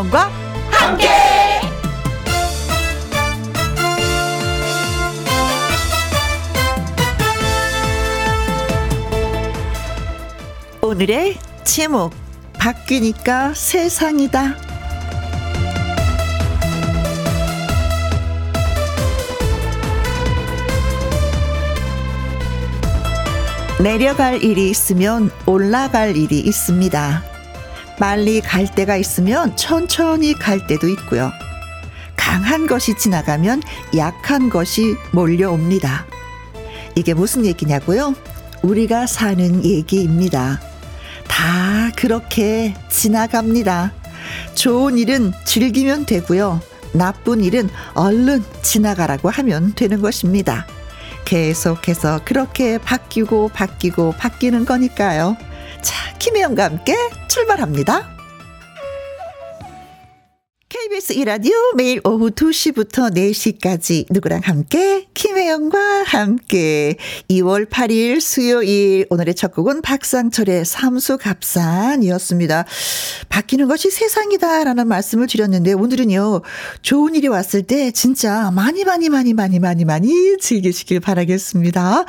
김혜영과 함께. 오늘의 제목 바뀌니까 세상이다. 내려갈 일이 있으면 올라갈 일이 있습니다. 빨리 갈 때가 있으면 천천히 갈 때도 있고요. 강한 것이 지나가면 약한 것이 몰려옵니다. 이게 무슨 얘기냐고요? 우리가 사는 얘기입니다. 다 그렇게 지나갑니다. 좋은 일은 즐기면 되고요. 나쁜 일은 얼른 지나가라고 하면 되는 것입니다. 계속해서 그렇게 바뀌고 바뀌고 바뀌는 거니까요. 자, 김혜영과 함께 출발합니다. KBS 이라디오 매일 오후 2시부터 4시까지 누구랑 함께 김혜영과 함께 2월 8일 수요일 오늘의 첫 곡은 박상철의 삼수갑산이었습니다. 바뀌는 것이 세상이다라는 말씀을 드렸는데 오늘은요. 좋은 일이 왔을 때 진짜 많이 많이 많이 많이 많이 많이 즐기시길 바라겠습니다.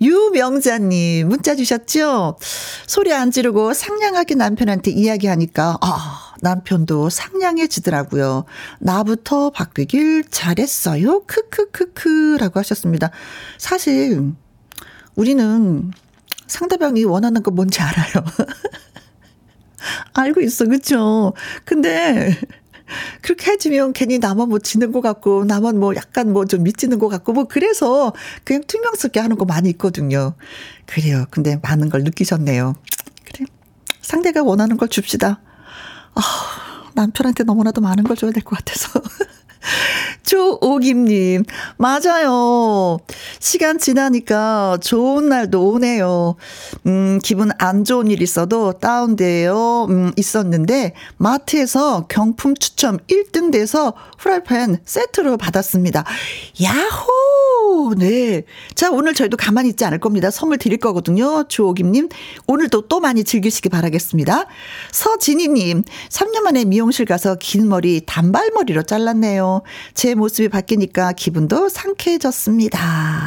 유명자님 문자 주셨죠? 소리 안 지르고 상냥하게 남편한테 이야기하니까 아 남편도 상냥해지더라고요. 나부터 바뀌길 잘했어요. 크크크크라고 하셨습니다. 사실 우리는 상대방이 원하는 거 뭔지 알아요. 알고 있어, 그쵸? 근데 그렇게 해주면 괜히 나만 뭐 지는 것 같고, 나만 뭐 약간 뭐 좀 미치는 것 같고, 뭐 그래서 그냥 투명스럽게 하는 거 많이 있거든요. 그래요. 근데 많은 걸 느끼셨네요. 그래. 상대가 원하는 걸 줍시다. 아, 남편한테 너무나도 많은 걸 줘야 될 것 같아서. 조오김님, 맞아요. 시간 지나니까 좋은 날도 오네요. 음, 기분 안 좋은 일 있어도 다운돼요. 음, 있었는데, 마트에서 경품 추첨 1등 돼서 프라이팬 세트로 받았습니다. 야호! 네. 자, 오늘 저희도 가만히 있지 않을 겁니다. 선물 드릴 거거든요. 조오김님, 오늘도 또 많이 즐기시기 바라겠습니다. 서진희님, 3년 만에 미용실 가서 긴 머리 단발머리로 잘랐네요. 제 모습이 바뀌니까 기분도 상쾌해졌습니다.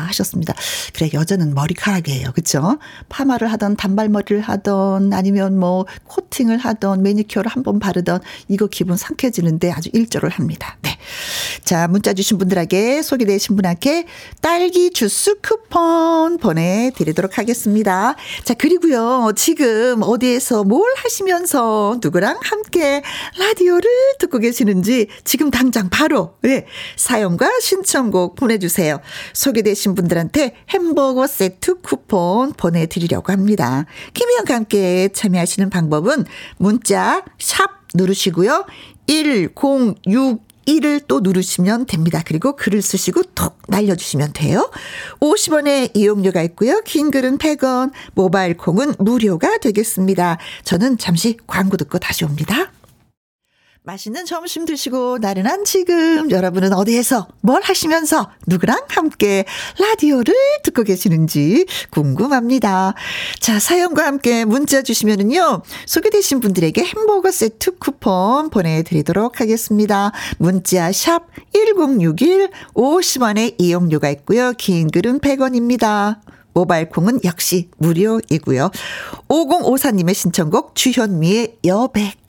하셨습니다. 그래, 여자는 머리카락이에요. 그쵸? 파마를 하던 단발머리를 하던 아니면 뭐 코팅을 하던 매니큐어를 한 번 바르던 이거 기분 상쾌해지는데 아주 일조를 합니다. 네. 자, 문자 주신 분들에게 소개되신 분에게 딸기 주스 쿠폰 보내드리도록 하겠습니다. 자, 그리고요. 지금 어디에서 뭘 하시면서 누구랑 함께 라디오를 듣고 계시는지 지금 당장 바로 네, 사연과 신청곡 보내주세요. 소개되신 분들한테 햄버거 세트 쿠폰 보내드리려고 합니다. 김희영과 함께 참여하시는 방법은 문자 샵 누르시고요. 1061 1을 또 누르시면 됩니다. 그리고 글을 쓰시고 톡 날려주시면 돼요. 50원의 이용료가 있고요. 긴 글은 100원, 모바일 콩은 무료가 되겠습니다. 저는 잠시 광고 듣고 다시 옵니다. 맛있는 점심 드시고 나른한 지금 여러분은 어디에서 뭘 하시면서 누구랑 함께 라디오를 듣고 계시는지 궁금합니다. 자, 사연과 함께 문자 주시면은요. 소개되신 분들에게 햄버거 세트 쿠폰 보내 드리도록 하겠습니다. 문자 샵 1061 50원의 이용료가 있고요. 긴 글은 100원입니다. 모바일 콩은 역시 무료이고요. 5054님의 신청곡 주현미의 여백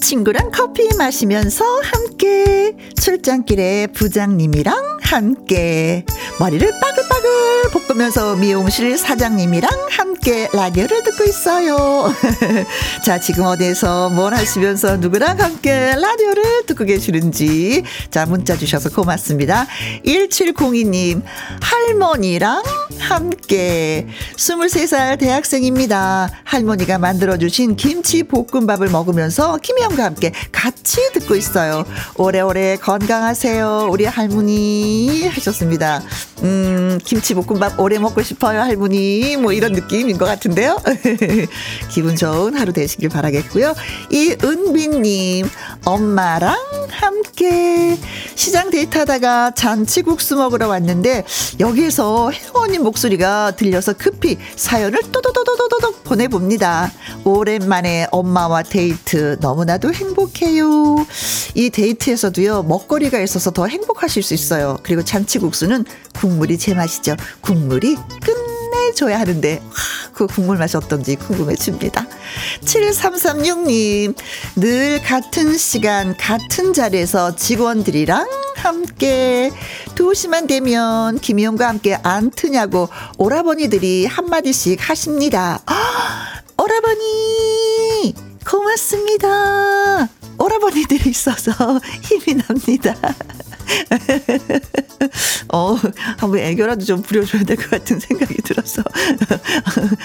친구랑 커피 마시면서 함께 출장길에 부장님이랑 함께 머리를 빠글빠글 볶으면서 미용실 사장님이랑 함께 라디오를 듣고 있어요. 자, 지금 어디에서 뭘 하시면서 누구랑 함께 라디오를 듣고 계시는지 자, 문자 주셔서 고맙습니다. 1702님 할머니랑 함께 23살 대학생입니다. 할머니가 만들어 주신 김치 볶음밥을 먹으면서 김영 김혜영과 함께 같이 듣고 있어요. 오래오래 건강하세요. 우리 할머니 하셨습니다. 음, 김치볶음밥 오래 먹고 싶어요, 할머니. 뭐 이런 느낌인 것 같은데요. 기분 좋은 하루 되시길 바라겠고요. 이은빈님, 엄마랑 함께 시장 데이트하다가 잔치국수 먹으러 왔는데 여기에서 혜원님 목소리가 들려서 급히 사연을 또도도도도도 보내봅니다. 오랜만에 엄마와 데이트 너무나 도 행복해요. 이 데이트에서도요, 먹거리가 있어서 더 행복하실 수 있어요. 그리고 잔치국수는 국물이 제맛이죠. 국물이 끝내줘야 하는데 그 국물 맛이 어떤지 궁금해집니다. 7336님 늘 같은 시간 같은 자리에서 직원들이랑 함께 2시만 되면 김희영과 함께 안 트냐고 오라버니들이 한마디씩 하십니다. 오라버니 고맙습니다. 오라버니들이 있어서 힘이 납니다. 어, 한번 애교라도 좀 부려줘야 될 것 같은 생각이 들어서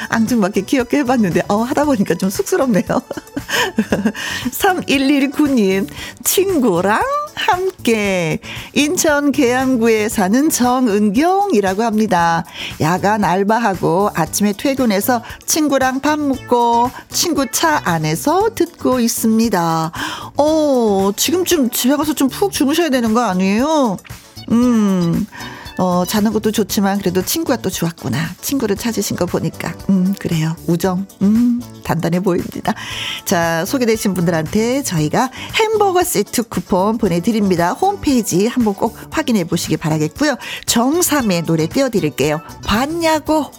앙증맞게 귀엽게 해봤는데 어, 하다 보니까 좀 쑥스럽네요. 3119님 친구랑 함께 인천 계양구에 사는 정은경이라고 합니다. 야간 알바하고 아침에 퇴근해서 친구랑 밥 먹고 친구 차 안에서 듣고 있습니다. 어, 지금쯤 집에 가서 좀 푹 주무셔야 되는 거 아니에요? 음. 어, 자는 것도 좋지만 그래도 친구가 또 좋았구나. 친구를 찾으신 거 보니까. 음, 그래요. 우정. 음, 단단해 보입니다. 자, 소개되신 분들한테 저희가 햄버거 세트 쿠폰 보내드립니다. 홈페이지 한번 꼭 확인해 보시기 바라겠고요. 정삼의 노래 띄워드릴게요. 봤냐고.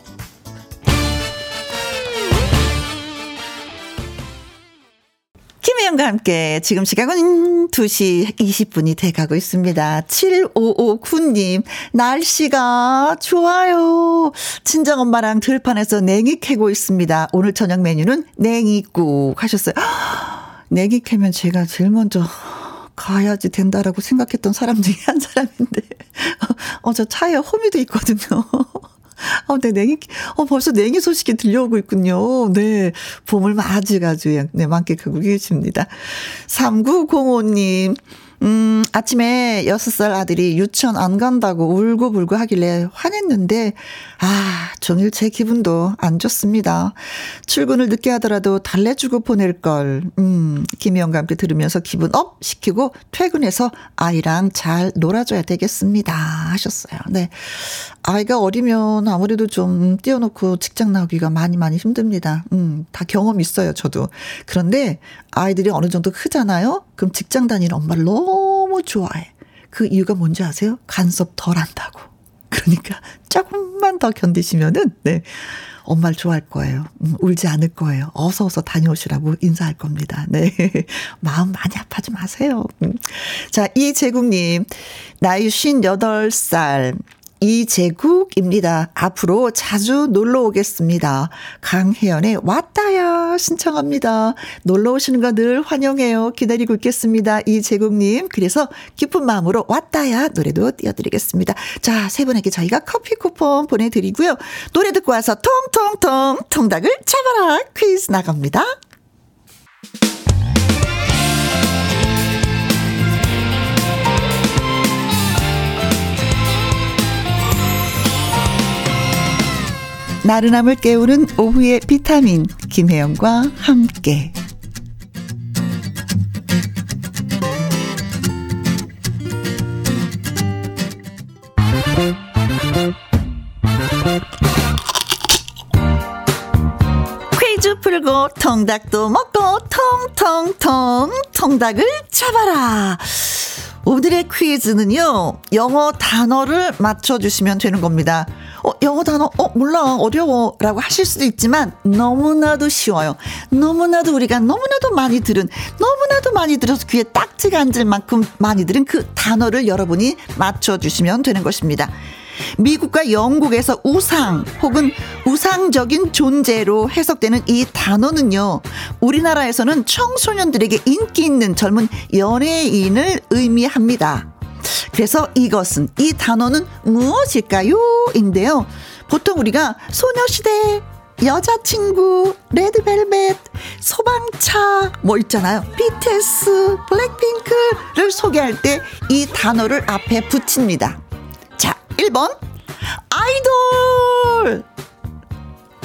김혜영과 함께 지금 시각은 2시 20분이 돼가고 있습니다. 7559님, 날씨가 좋아요. 친정엄마랑 들판에서 냉이 캐고 있습니다. 오늘 저녁 메뉴는 냉이국 하셨어요. 냉이 캐면 제가 제일 먼저 가야지 된다라고 생각했던 사람 중에 한 사람인데, 어, 저 차에 호미도 있거든요. 어, 네, 냉이, 어, 벌써 냉이 소식이 들려오고 있군요. 네. 봄을 맞이가지고, 네, 만끽하고 계십니다. 3905님, 음, 아침에 6살 아들이 유치원 안 간다고 울고불고 하길래 화냈는데, 아, 종일 제 기분도 안 좋습니다. 출근을 늦게 하더라도 달래주고 보낼 걸. 음, 김혜영과 함께 들으면서 기분 up 시키고 퇴근해서 아이랑 잘 놀아줘야 되겠습니다. 하셨어요. 네. 아이가 어리면 아무래도 좀 떼어놓고 직장 나오기가 많이 많이 힘듭니다. 음, 다 경험 있어요, 저도. 그런데 아이들이 어느 정도 크잖아요? 그럼 직장 다니는 엄마를 너무 좋아해. 그 이유가 뭔지 아세요? 간섭 덜 한다고. 그러니까 조금만 더 견디시면은, 네. 엄마를 좋아할 거예요. 음, 울지 않을 거예요. 어서 어서 다녀오시라고 인사할 겁니다. 네. 마음 많이 아파지 마세요. 음. 자, 이재국님, 나이 58살. 이제국입니다. 앞으로 자주 놀러 오겠습니다. 강혜연의 왔다야 신청합니다. 놀러 오시는 거 늘 환영해요. 기다리고 있겠습니다. 이제국님. 그래서 기쁜 마음으로 왔다야 노래도 띄워드리겠습니다. 자, 세 분에게 저희가 커피 쿠폰 보내드리고요. 노래 듣고 와서 통통통 통닭을 잡아라 퀴즈 나갑니다. 나른함을 깨우는 오후의 비타민 김혜영과 함께. 퀴즈 풀고 통닭도 먹고 통통통 통닭을 잡아라. 오늘의 퀴즈는요 영어 단어를 맞춰주시면 되는 겁니다 어, 영어 단어, 어, 몰라, 어려워. 라고 하실 수도 있지만, 너무나도 쉬워요. 너무나도 우리가 너무나도 많이 들은, 너무나도 많이 들어서 귀에 딱지가 앉을 만큼 많이 들은 그 단어를 여러분이 맞춰주시면 되는 것입니다. 미국과 영국에서 우상 혹은 우상적인 존재로 해석되는 이 단어는요, 우리나라에서는 청소년들에게 인기 있는 젊은 연예인을 의미합니다. 그래서 이것은 이 단어는 무엇일까요? 인데요. 보통 우리가 소녀시대 여자친구, 레드벨벳, 소방차, 뭐 있잖아요. BTS, 블랙핑크를 소개할 때 이 단어를 앞에 붙입니다. 자, 1번, 아이돌!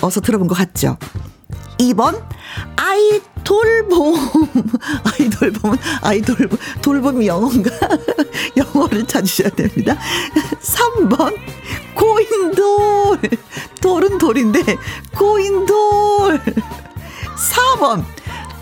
어서 들어본 것 같죠? 2번, 아이 돌봄. 아이 돌봄은 아이돌, 돌봄이 영어인가? 영어를 찾으셔야 됩니다. 3번, 고인돌. 돌은 돌인데, 고인돌. 4번,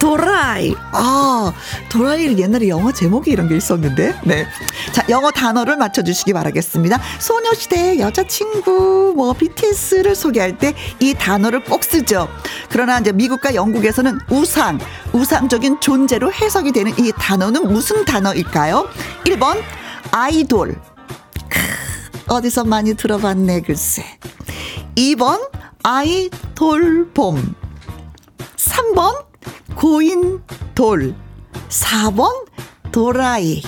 도라이. 아, 도라이를 옛날에 영어 제목이 이런 게 있었는데. 네. 자, 영어 단어를 맞춰주시기 바라겠습니다. 소녀시대 여자친구, 뭐, BTS를 소개할 때 이 단어를 꼭 쓰죠. 그러나 이제 미국과 영국에서는 우상, 우상적인 존재로 해석이 되는 이 단어는 무슨 단어일까요? 1번, 아이돌. 어디서 많이 들어봤네, 글쎄. 2번, 아이돌봄. 3번, 고인 돌. 4번 도라이.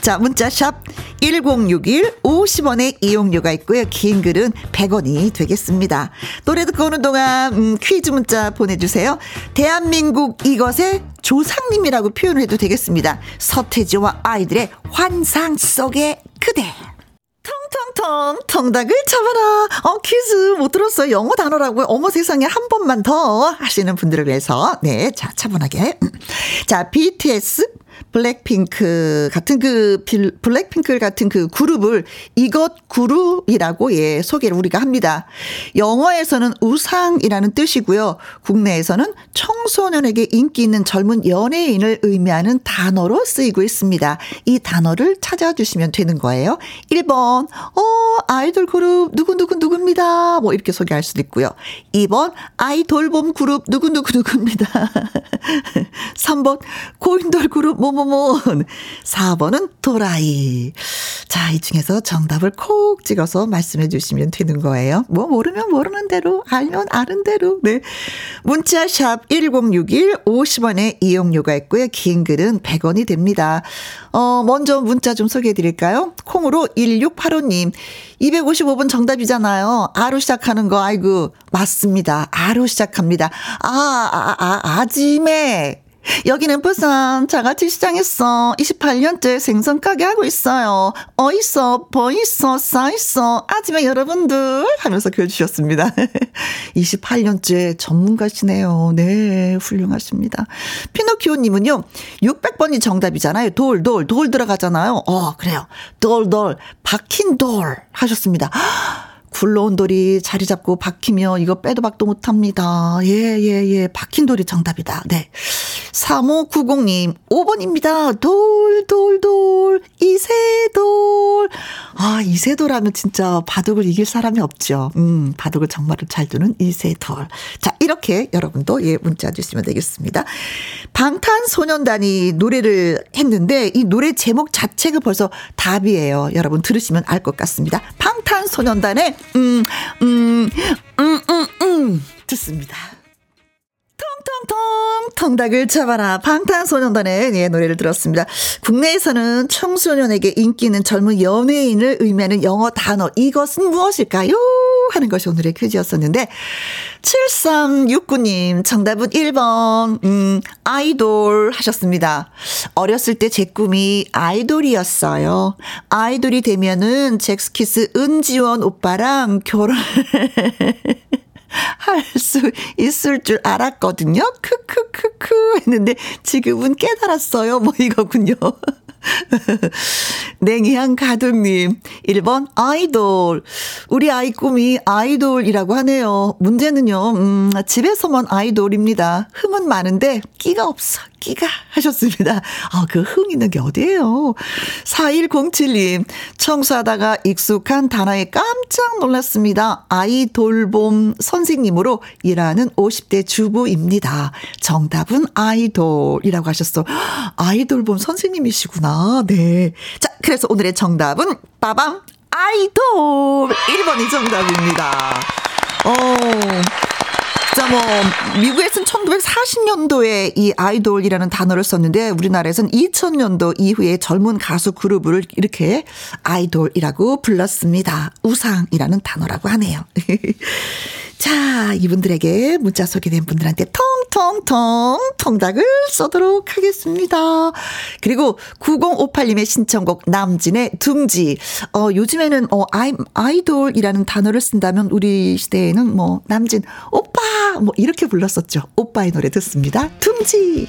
자, 문자샵 1061 50원의 이용료가 있고요. 긴 글은 100원이 되겠습니다. 노래 듣고 오는 동안 음, 퀴즈 문자 보내주세요. 대한민국 이것의 조상님이라고 표현을 해도 되겠습니다. 서태지와 아이들의 환상 속의 그대. 텅텅텅 텅닭을 잡아라. 어 퀴즈 못 들었어요. 영어 단어라고요. 어머 세상에 한 번만 더 하시는 분들을 위해서 네, 자 차분하게. 자 BTS 블랙핑크 같은 그 빌, 블랙핑크 같은 그 그룹을 이것 그룹이라고 예 소개를 우리가 합니다. 영어에서는 우상이라는 뜻이고요. 국내에서는 청소년에게 인기 있는 젊은 연예인을 의미하는 단어로 쓰이고 있습니다. 이 단어를 찾아주시면 되는 거예요. 1번 어 아이돌 그룹 누구누구 누구입니다. 뭐 이렇게 소개할 수도 있고요. 2번 아이돌봄 그룹 누구누구 누구입니다. 3번 고인돌 그룹 뭐뭐 뭐 4번은 도라이. 자, 이 중에서 정답을 콕 찍어서 말씀해 주시면 되는 거예요. 뭐 모르면 모르는 대로, 알면 아는 대로. 네. 문자 샵 1061 50원의 이용료가 있고요. 긴 글은 100원이 됩니다. 어, 먼저 문자 좀 소개해 드릴까요? 콩으로 1685님. 255번 정답이잖아요. 아로 시작하는 거, 아이고, 맞습니다. 아로 시작합니다. 아, 아, 아, 아지매. 여기는 부산 자갈치 시장에서 28년째 생선 가게 하고 있어요. 어 있어, 버 있어, 싸 있어, 아지매 여러분들 하면서 글 주셨습니다. 28년째 전문가시네요. 네, 훌륭하십니다. 피노키오님은요, 600번이 정답이잖아요. 돌, 돌, 돌 들어가잖아요. 어, 그래요. 돌, 돌, 박힌 돌 하셨습니다. 굴러온 돌이 자리 잡고 박히며 이거 빼도 박도 못 합니다. 예, 예, 예. 박힌 돌이 정답이다. 네. 3590님, 5번입니다. 돌, 돌, 돌, 이세돌. 아, 이세돌 하면 진짜 바둑을 이길 사람이 없죠. 음, 바둑을 정말을 잘 두는 이세돌. 자, 이렇게 여러분도 예, 문자 주시면 되겠습니다. 방탄소년단이 노래를 했는데 이 노래 제목 자체가 벌써 답이에요. 여러분 들으시면 알 것 같습니다. 방탄소년단의 음, 음, 음, 음, 음, 듣습니다. 텅텅텅 텅닭을 잡아라 방탄소년단의 예, 노래를 들었습니다. 국내에서는 청소년에게 인기 있는 젊은 연예인을 의미하는 영어 단어 이것은 무엇일까요? 하는 것이 오늘의 퀴즈였었는데 7369님 정답은 1번 음 아이돌 하셨습니다. 어렸을 때 제 꿈이 아이돌이었어요. 아이돌이 되면은 잭스키스 은지원 오빠랑 결혼 할 수 있을 줄 알았거든요. 크크크크 했는데 지금은 깨달았어요. 뭐 이거군요. 냉이향 가득님, 1번, 아이돌. 우리 아이 꿈이 아이돌이라고 하네요. 문제는요, 음, 집에서만 아이돌입니다. 흠은 많은데, 끼가 없어. 끼가 하셨습니다. 아, 그 흥 있는 게 어디예요? 4107님, 청소하다가 익숙한 단어에 깜짝 놀랐습니다. 아이 돌봄 선생님으로 일하는 50대 주부입니다. 정답은 아이돌이라고 하셨어. 아이돌봄 선생님이시구나. 네. 자, 그래서 오늘의 정답은 빠밤 아이돌 1번이 정답입니다. 어. 자, 뭐, 미국에서는 1940년도에 이 아이돌이라는 단어를 썼는데 우리나라에서는 2000년도 이후에 젊은 가수 그룹을 이렇게 아이돌이라고 불렀습니다. 우상이라는 단어라고 하네요. 자, 자, 이분들에게 문자 소개된 분들한테 통통통 통닭을 쏘도록 하겠습니다. 그리고 9058님의 신청곡 남진의 둥지. 어, 요즘에는 어, 아이, 아이돌이라는 단어를 쓴다면 우리 시대에는 뭐 남진 오빠 뭐 이렇게 불렀었죠. 오빠의 노래 듣습니다. 둥지.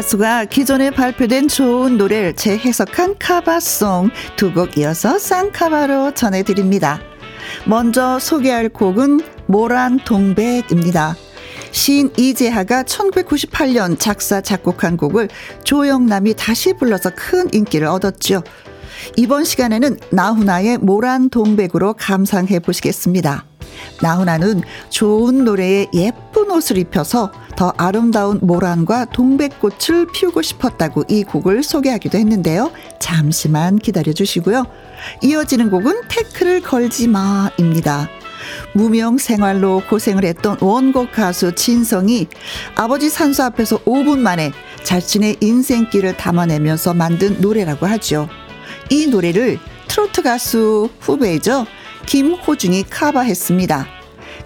가수가 기존에 발표된 좋은 노래를 재해석한 카바송 두 곡 이어서 쌍카바로 전해드립니다. 먼저 소개할 곡은 모란 동백입니다. 시인 이재하가 1998년 작사 작곡한 곡을 조영남이 다시 불러서 큰 인기를 얻었죠. 이번 시간에는 나훈아의 모란 동백으로 감상해 보시겠습니다. 나훈아는 좋은 노래에 예쁜 옷을 입혀서 더 아름다운 모란과 동백꽃을 피우고 싶었다고 이 곡을 소개하기도 했는데요. 잠시만 기다려 주시고요. 이어지는 곡은 태클을 걸지 마입니다. 무명 생활로 고생을 했던 원곡 가수 진성이 아버지 산소 앞에서 5분 만에 자신의 인생길을 담아내면서 만든 노래라고 하죠. 이 노래를 트로트 가수 후배죠. 김호중이 카바했습니다.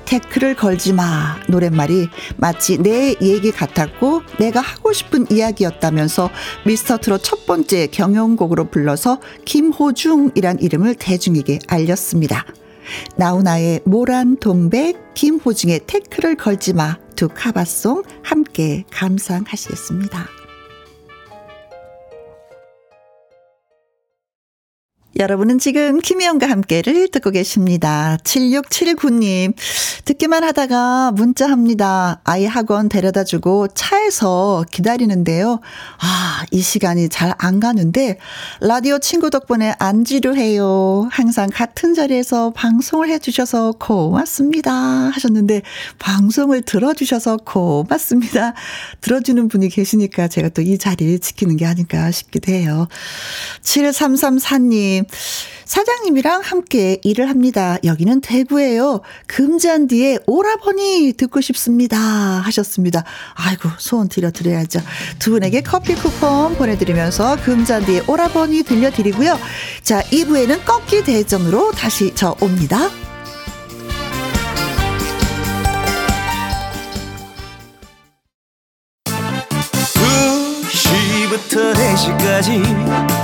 태클을 걸지 마. 노랫말이 마치 내 얘기 같았고 내가 하고 싶은 이야기였다면서 미스터 트롯 첫 번째 경연곡으로 불러서 김호중이란 이름을 대중에게 알렸습니다. 나훈아의 모란 동백, 김호중의 태클을 걸지 마. 두 카바송 함께 감상하시겠습니다. 여러분은 지금 김희영과 함께를 듣고 계십니다. 7679님, 듣기만 하다가 문자합니다. 아이 학원 데려다 주고 차에서 기다리는데요. 아, 이 시간이 잘 안 가는데, 라디오 친구 덕분에 안 지루해요. 항상 같은 자리에서 방송을 해주셔서 고맙습니다. 하셨는데, 방송을 들어주셔서 고맙습니다. 들어주는 분이 계시니까 제가 또 이 자리를 지키는 게 아닐까 싶기도 해요. 7334님, 사장님이랑 함께 일을 합니다. 여기는 대구예요. 금잔디에 오라버니 듣고 싶습니다. 하셨습니다. 아이고, 소원 드려드려야죠. 두 분에게 커피 쿠폰 보내드리면서 금잔디에 오라버니 들려드리고요. 자, 2부에는 꺾기 대전으로 다시 저 옵니다. 2시부터 4시까지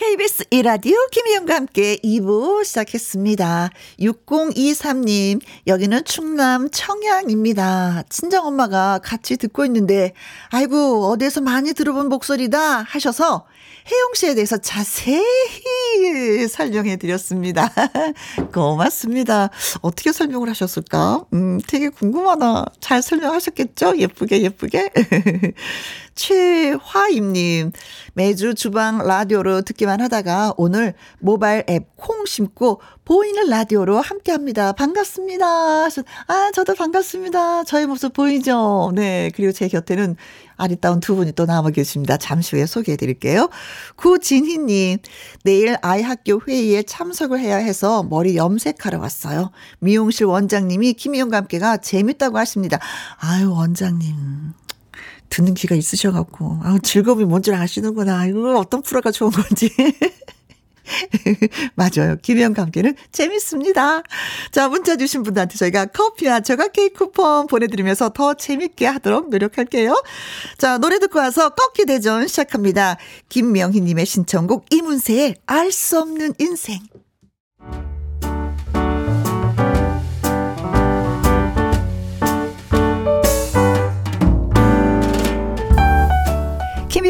KBS 이라디오 김희영과 함께 2부 시작했습니다. 6023님, 여기는 충남 청양입니다. 친정엄마가 같이 듣고 있는데, 아이고, 어디에서 많이 들어본 목소리다 하셔서 혜영 씨에 대해서 자세히 설명해 드렸습니다. 고맙습니다. 어떻게 설명을 하셨을까? 음, 되게 궁금하다. 잘 설명하셨겠죠? 예쁘게, 예쁘게. 최화임님, 매주 주방 라디오로 듣기만 하다가 오늘 모바일 앱 콩 심고 보이는 라디오로 함께 합니다. 반갑습니다. 아, 저도 반갑습니다. 저의 모습 보이죠? 네. 그리고 제 곁에는 아리따운 두 분이 또 남아 계십니다. 잠시 후에 소개해 드릴게요. 구진희님, 내일 아이 학교 회의에 참석을 해야 해서 머리 염색하러 왔어요. 미용실 원장님이 김희영과 함께가 재밌다고 하십니다. 아유, 원장님. 듣는 귀가 있으셔갖고, 아 즐거움이 뭔지 아시는구나. 이거 어떤 프로가 좋은 건지. 맞아요. 김혜영과 함께는 재밌습니다. 자, 문자 주신 분들한테 저희가 커피와 저각 케이크 쿠폰 보내드리면서 더 재밌게 하도록 노력할게요. 자, 노래 듣고 와서 꺾기 대전 시작합니다. 김명희님의 신청곡 이문세의 알 수 없는 인생.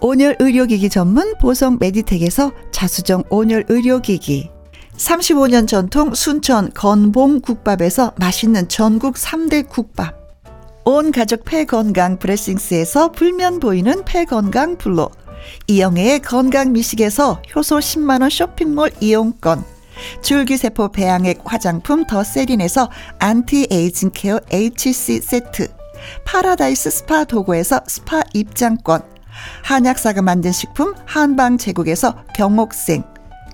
온열 의료기기 전문 보성 메디텍에서 자수정 온열 의료기기. 35년 전통 순천 건봉 국밥에서 맛있는 전국 3대 국밥. 온 가족 폐건강 브레싱스에서 불면 보이는 폐건강 블로 이영애의 건강 미식에서 효소 10만원 쇼핑몰 이용권. 줄기세포 배양액 화장품 더 세린에서 안티에이징 케어 HC 세트. 파라다이스 스파 도고에서 스파 입장권 한약사가 만든 식품 한방 제국에서 경옥생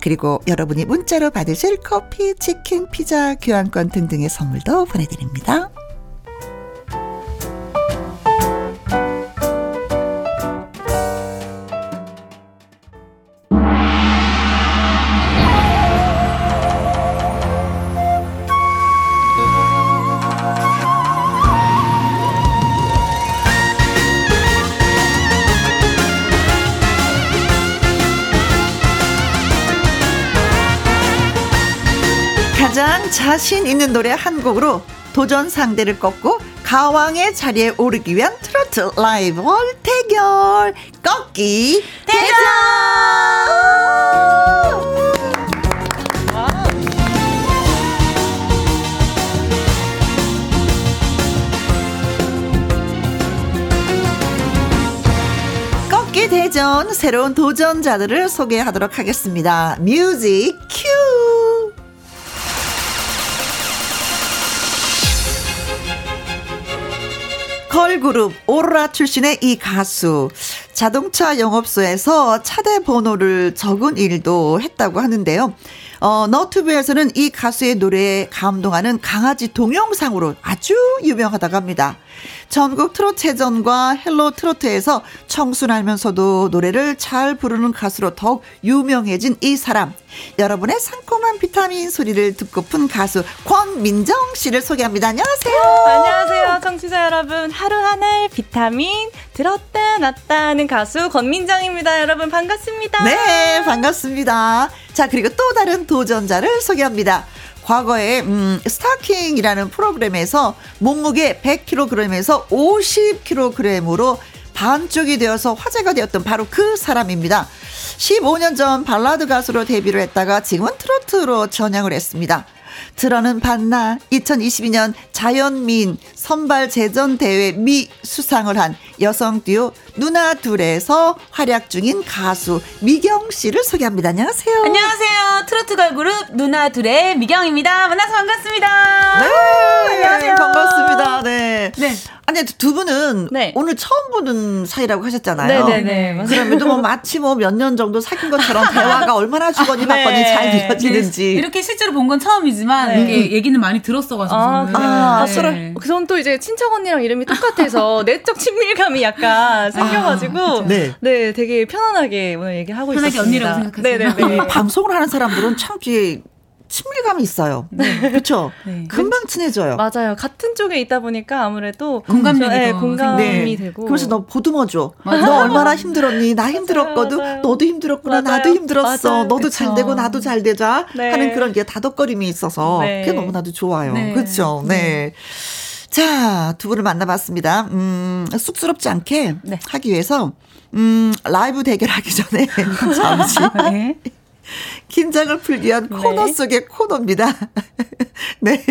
그리고 여러분이 문자로 받으실 커피, 치킨, 피자, 교환권 등등의 선물도 보내드립니다. 자신 있는 노래 한 곡으로 도전 상대를 꺾고 가왕의 자리에 오르기 위한 트로트 라이벌 대결 꺾기 대전! 꺾기 대전 새로운 도전자들을 소개하도록 하겠습니다. 뮤직 큐! 걸그룹 오로라 출신의 이 가수 자동차 영업소에서 차대 번호를 적은 일도 했다고 하는데요. 어, 너튜브에서는 이 가수의 노래에 감동하는 강아지 동영상으로 아주 유명하다고 합니다. 전국 트로트전과 헬로 트로트에서 청순하면서도 노래를 잘 부르는 가수로 더욱 유명해진 이 사람. 여러분의 상콤한 비타민 소리를 듣고픈 가수 권민정 씨를 소개합니다. 안녕하세요. 안녕하세요, 청취자 여러분. 하루 하나의 비타민 들었다 놨다 하는 가수 권민정입니다. 여러분 반갑습니다. 네, 반갑습니다. 자, 그리고 또 다른 도전자를 소개합니다. 과거에 음, 스타킹이라는 프로그램에서 몸무게 100kg에서 50kg으로 반쪽이 되어서 화제가 되었던 바로 그 사람입니다. 15년 전 발라드 가수로 데뷔를 했다가 지금은 트로트로 전향을 했습니다. 들어는 봤나 2022년 자연민 선발 제전 대회 미 수상을 한 여성 듀오 누나 둘에서 활약 중인 가수 미경 씨를 소개합니다. 안녕하세요. 안녕하세요. 트로트 걸그룹 누나 둘의 미경입니다. 만나서 반갑습니다. 네, 안녕하세요. 반갑습니다. 네. 네. 아니 두 분은 네. 오늘 처음 보는 사이라고 하셨잖아요. 네네네. 맞아요. 그러면도 뭐 마치 뭐 몇 년 정도 사귄 것처럼 대화가 얼마나 주거니 받거니 네. 잘 이루어지는지. 이렇게 실제로 본 건 처음이지 만 이렇게 얘기는 많이 들었어가지고 아, 저는. 아, 네. 서로 그전 또 이제 친척 언니랑 이름이 똑같아서 내적 친밀감이 약간 생겨가지고 네. 네. 되게 편안하게 오늘 얘기하고 편하게 있었습니다. 언니라고 생각하세요. 네네네. 이 방송을 하는 사람들은 참 이게 친밀감이 있어요. 그렇죠. 네. 금방 친해져요. 맞아요. 같은 쪽에 있다 보니까 아무래도 공감력이 네, 더 공감이 되고. 그래서 너 보듬어줘. 너 얼마나 힘들었니? 나 힘들었거든. 맞아요. 너도 힘들었구나. 맞아요. 나도 힘들었어. 너도 그쵸. 잘 되고 나도 잘 되자. 네. 하는 그런 게 다독거림이 있어서 네. 그게 너무나도 좋아요. 네. 그렇죠. 네. 자, 두 분을 만나봤습니다. 음, 쑥스럽지 않게 네. 하기 위해서 음, 라이브 대결하기 전에 잠시 네. 긴장을 풀기 위한 코너 속의 코너입니다. 네.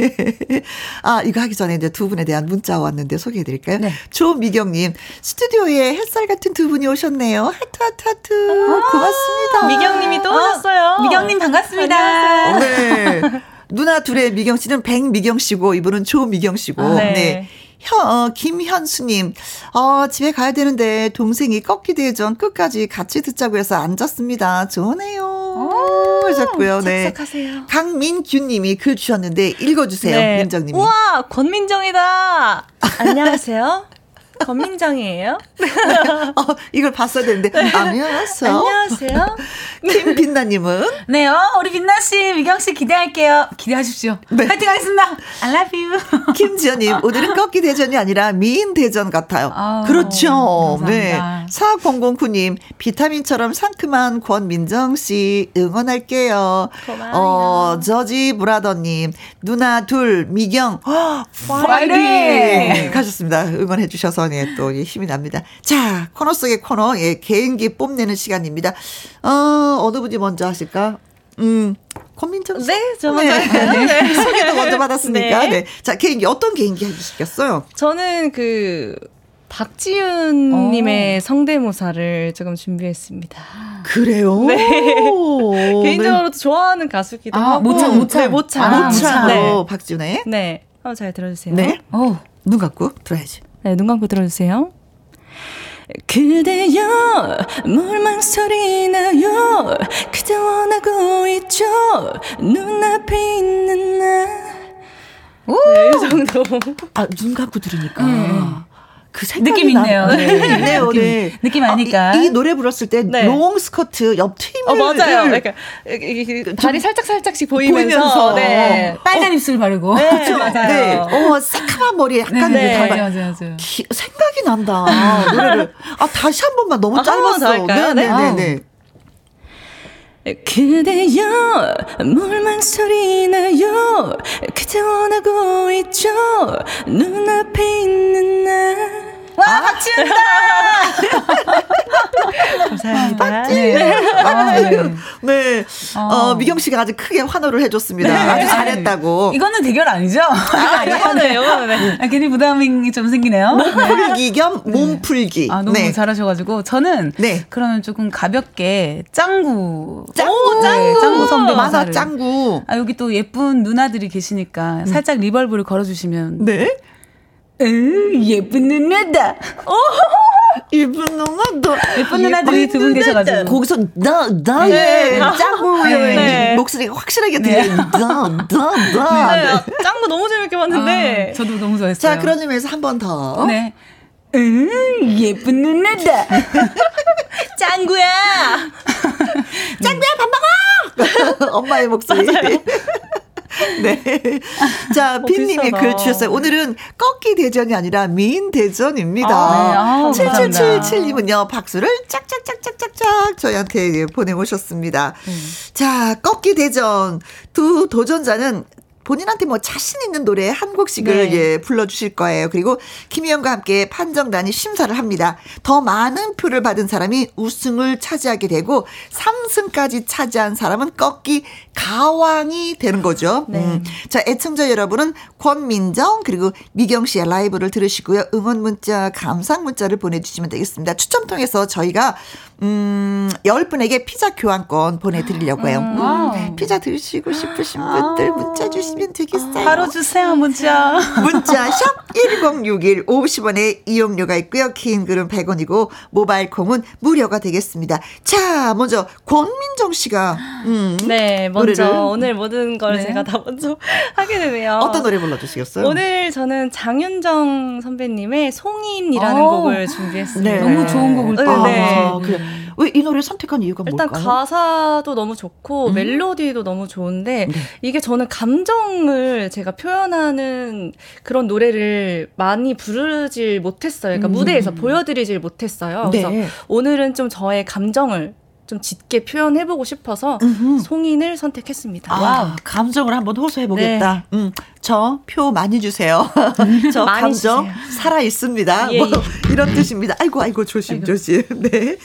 아, 이거 하기 전에 이제 두 분에 대한 문자 왔는데 소개해 드릴까요? 네. 조미경님, 스튜디오에 햇살 같은 두 분이 오셨네요. 하트, 하트, 하트. 고맙습니다. 미경님이 또 오셨어요. 미경님 반갑습니다. 안녕하세요. 네. 누나 둘의 미경 씨는 백미경 씨고 이분은 조미경 씨고. 아, 네. 네. 현, 어, 김현수님, 어, 집에 가야 되는데 동생이 꺾기 대전 끝까지 같이 듣자고 해서 앉았습니다. 좋네요. 하셨고요. 네. 착석하세요. 강민규님이 글 주셨는데 읽어주세요. 네. 민정님이. 우와, 권민정이다. 안녕하세요. 권민정이에요. 어, 이걸 봤어야 되는데. 안녕하세요. 안녕하세요. 김빛나님은 네, 어, 우리 빛나 씨, 미경 씨 기대할게요. 기대하십시오. 네. 파이팅 하겠습니다. I love you. 김지연님, 오늘은 꺾기 대전이 아니라 미인 대전 같아요. 아우, 그렇죠. 네. 감사합니다. 4009님, 비타민처럼 상큼한 권민정 씨 응원할게요. 고마워요. 어, 저지 브라더님, 누나 둘, 미경, 헉, 파이팅! 파이팅! 가셨습니다. 응원해 주셔서 네, 또 힘이 납니다. 자, 코너 속의 코너, 예, 개인기 뽐내는 시간입니다. 어, 어느 분이 먼저 하실까? 음, 권민정 씨. 네, 저 먼저 할까요? 네. 소개도 먼저 받았으니까. 네. 네. 자, 개인기 어떤 개인기 해주시겠어요? 저는 그 박지윤 님의 성대모사를 조금 준비했습니다. 그래요? 네. 개인적으로 도 좋아하는 가수기도 아, 하고. 모창, 모창. 네, 모창. 아, 모창. 네. 어, 박준혜. 네. 한번 잘 들어주세요. 네. 어, 눈 감고 들어야지. 네, 눈 감고 들어주세요. 그대여 뭘 망설이나요 그대 원하고 있죠 눈앞에 있는 나 네, 이 정도 아, 눈 감고 들으니까. 그 느낌 있네요. 나- 네. 느낌 있네요. 느낌, 네. 느낌 아니까. 아, 이, 이 노래 불렀을 때 네. 롱 스커트 옆 트임을 어 맞아요 을- 그러니까 다리 살짝 살짝씩 보이면서, 보이면서. 네. 빨간 입술 바르고. 네, 그렇죠? 맞아요. 네. 어, 새카만 머리에 약간 네, 이렇게 맞아요, 다 맞아요. 기- 생각이 난다. 노래를. 아, 다시 한 번만 너무 아, 짧았어. 네, 네. 네, 네. 그대여 뭘 망설이나요? 그대 원하고 있죠? 눈앞에 있는 나 와, 박지윤다! 감사합니다 네. 아, 네. 네. 어, 미경 씨가 아주 크게 환호를 해줬습니다. 아주 잘했다고. 이거는 대결 아니죠? 아 이거는 이거는 아, 괜히 부담이 좀 생기네요. 네. 풀기 겸 몸풀기. 아, 너무 네. 잘하셔가지고, 저는, 네. 그러면 조금 가볍게, 짱구. 짱구, 네, 짱구 성대모사를. 만화 짱구. 아, 여기 또 예쁜 누나들이 계시니까, 살짝 리벌브를 걸어주시면, 네. 으, 예쁜 누나다. 이쁜 누나도. 예쁜 누나들이 두 분 계셔가지고. 거기서 나, 나의 네. 짱구의 네. 목소리가 확실하게 들려요. 나, 나, 나. 네, 아, 짱구 너무 재밌게 봤는데 아, 저도 너무 좋아했어요. 자, 그런 의미에서 한 번 더. 네. 으, 예쁜 누나다. 짱구야 짱구야, 밥 먹어! 엄마의 목소리. 네. 자, 어, 빈님이. 글 주셨어요. 오늘은 꺾기 대전이 아니라 미인 대전입니다. 네, 아우, 감사합니다. 7777님은요, 박수를 짝짝짝짝짝짝 저희한테 보내오셨습니다. 자, 꺾기 대전. 두 도전자는 본인한테 뭐 자신 있는 노래 한 곡씩을 네. 예, 불러주실 거예요. 그리고 김희영과 함께 판정단이 심사를 합니다. 더 많은 표를 받은 사람이 우승을 차지하게 되고 3승까지 차지한 사람은 꺾기 가왕이 되는 거죠. 음. 자, 애청자 여러분은 권민정 그리고 미경 씨의 라이브를 들으시고요. 응원 문자, 감상 문자를 보내주시면 되겠습니다. 추첨 통해서 저희가 음, 10분에게 피자 교환권 보내드리려고 해요. 음, 와우. 피자 드시고 싶으신 분들 문자 주시면 되겠어요. 바로 주세요, 문자. 문자 샵 1061 50원의 이용료가 있고요. 긴 글은 100원이고 모바일 콩은 무료가 되겠습니다. 자, 먼저 권민정 씨가 음, 네 먼저 노래를. 오늘 모든 걸 네. 제가 다 먼저 하게 되네요 어떤 노래 불러 주시겠어요? 오늘 저는 장윤정 선배님의 송인이라는 오. 곡을 준비했습니다. 네. 너무 좋은 곡을 또. 네, 네. 아, 그래. 왜 이 노래 선택한 이유가 일단 뭘까요? 가사도 너무 좋고 음. 멜로디도 너무 좋은데 네. 이게 저는 감정을 제가 표현하는 그런 노래를 많이 부르질 못했어요. 그러니까 음. 무대에서 보여드리질 못했어요. 그래서 네. 오늘은 좀 저의 감정을 좀 짙게 표현해보고 싶어서 음흠. 송인을 선택했습니다. 아, 감정을 한번 호소해 보겠다. 음, 저표 많이 주세요. 저 많이 감정 주세요. 살아 있습니다. 예, 뭐 예. 이런 뜻입니다. 아이고 아이고 조심 아이고. 조심. 네.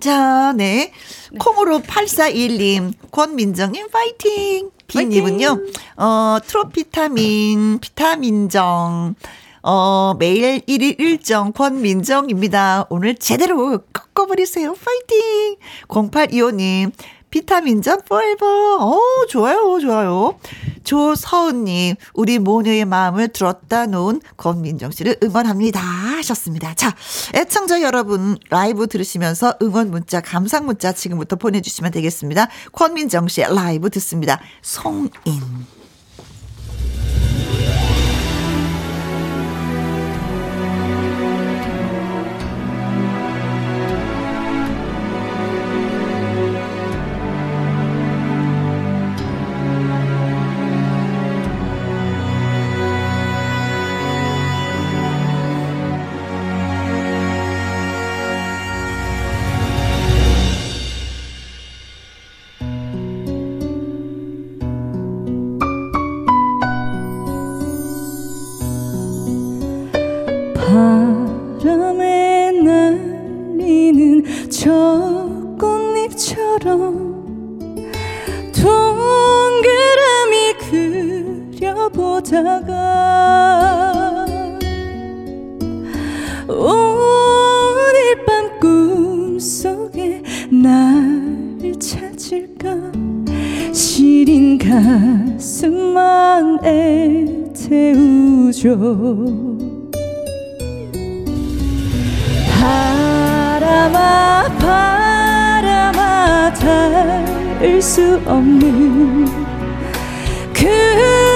자, 네. 콩으로 8421님, 권민정님, 파이팅! 비님은요, 어, 트로피타민, 비타민정, 어, 매일 1일 일정 권민정입니다. 오늘 제대로 꺾어버리세요. 파이팅! 0825님, 비타민정 포에버. 어, 좋아요, 좋아요. 조서은님, 우리 모녀의 마음을 들었다 놓은 권민정 씨를 응원합니다. 하셨습니다. 자, 애청자 여러분, 라이브 들으시면서 응원 문자, 감상 문자 지금부터 보내주시면 되겠습니다. 권민정 씨의 라이브 듣습니다. 송인. 보다가 오늘 밤 꿈속에 날 찾을까? 시린 가슴만 애태우죠. 바람아 바람아 닿을 수 없는 그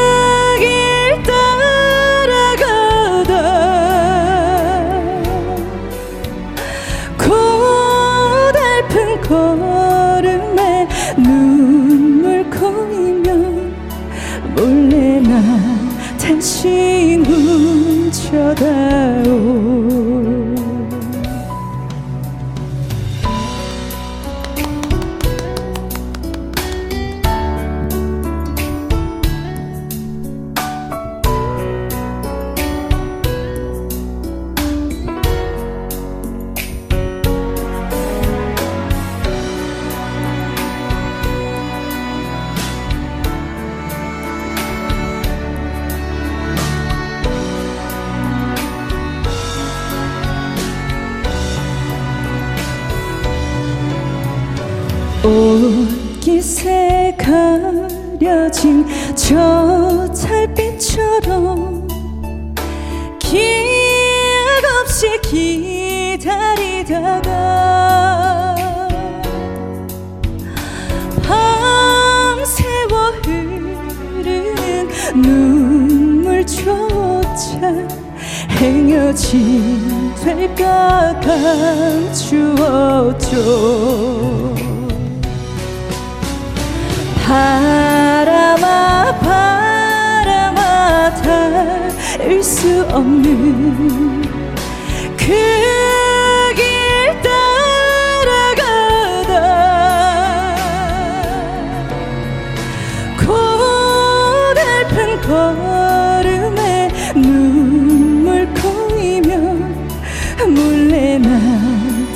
눈물조차 행여진 될까 감추었죠 바람아 바람아 닿을 수 없는 그 걸음에 눈물 고이면 몰래 나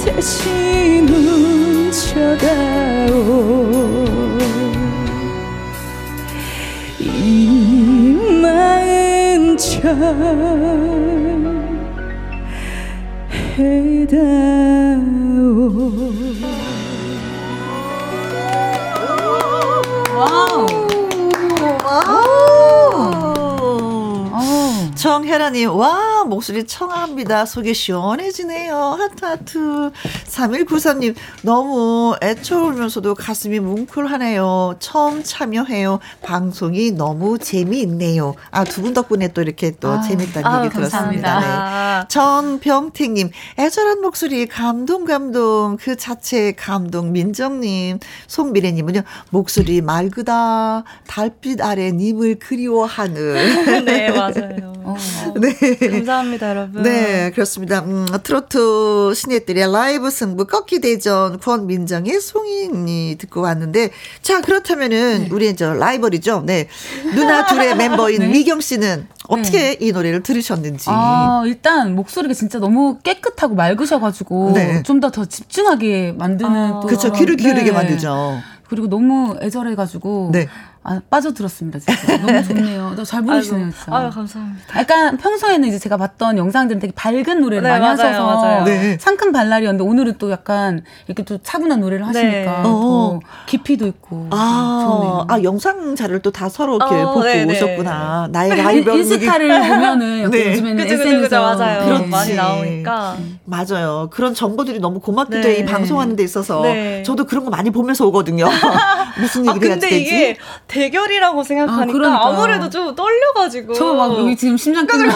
다시 훔쳐다오. 이 마음 참 해다오 정혜라님, 와, 목소리 청합니다. 속이 시원해지네요. 하트, 하트. 3193님, 너무 애처우면서도 가슴이 뭉클하네요. 처음 참여해요. 방송이 너무 재미있네요. 아, 두 분 덕분에 또 이렇게 또 아, 재밌다는 아유, 얘기 들었습니다. 감사합니다. 네. 전병택님, 애절한 목소리, 감동, 감동. 그 자체 감동. 민정님, 송미래님은요, 목소리 맑으다. 달빛 아래 님을 그리워하는. 네, 맞아요. 어. 네. 감사합니다, 여러분. 네, 그렇습니다. 음, 트로트 신예들의 라이브 승부 꺾기 대전 권민정의 송이니 듣고 왔는데 자 그렇다면은 우리 저 라이벌이죠. 네, 누나 둘의 멤버인 미경 씨는 어떻게 이 노래를 들으셨는지. 아, 일단 목소리가 진짜 너무 깨끗하고 맑으셔가지고 네. 좀더더 집중하게 만드는 아. 또 그렇죠. 귀를 기울이게 네. 만들죠. 그리고 너무 애절해가지고 네. 아, 빠져들었습니다. 진짜 너무 좋네요. 너잘 부르시네요, 진짜. 아유, 감사합니다. 약간 평소에는 이제 제가 봤던 영상들은 되게 밝은 노래를 네, 많이 맞아요, 하셔서 맞아요. 네. 상큼 발랄이었는데 오늘은 또 약간 이렇게 또 차분한 노래를 하시니까 네. 더 어. 깊이도 있고 아. 아 영상 자료를 또 다 서로 이렇게 어, 보고 네네. 오셨구나. 나의 인- 라이벌 인스타를 보면은 네. 요즘에는 그죠, SNS에서 그죠, 맞아요. 그렇지. 많이 나오니까. 맞아요. 그런 정보들이 너무 고맙기도 네. 해. 이 방송하는 데 있어서. 네. 저도 그런 거 많이 보면서 오거든요. 무슨 아, 얘기를 해야 근데 되지? 대결이라고 생각하니까 아, 그러니까요. 아, 무래도 좀 떨려가지고. 저 막 여기 지금 심장 뛰는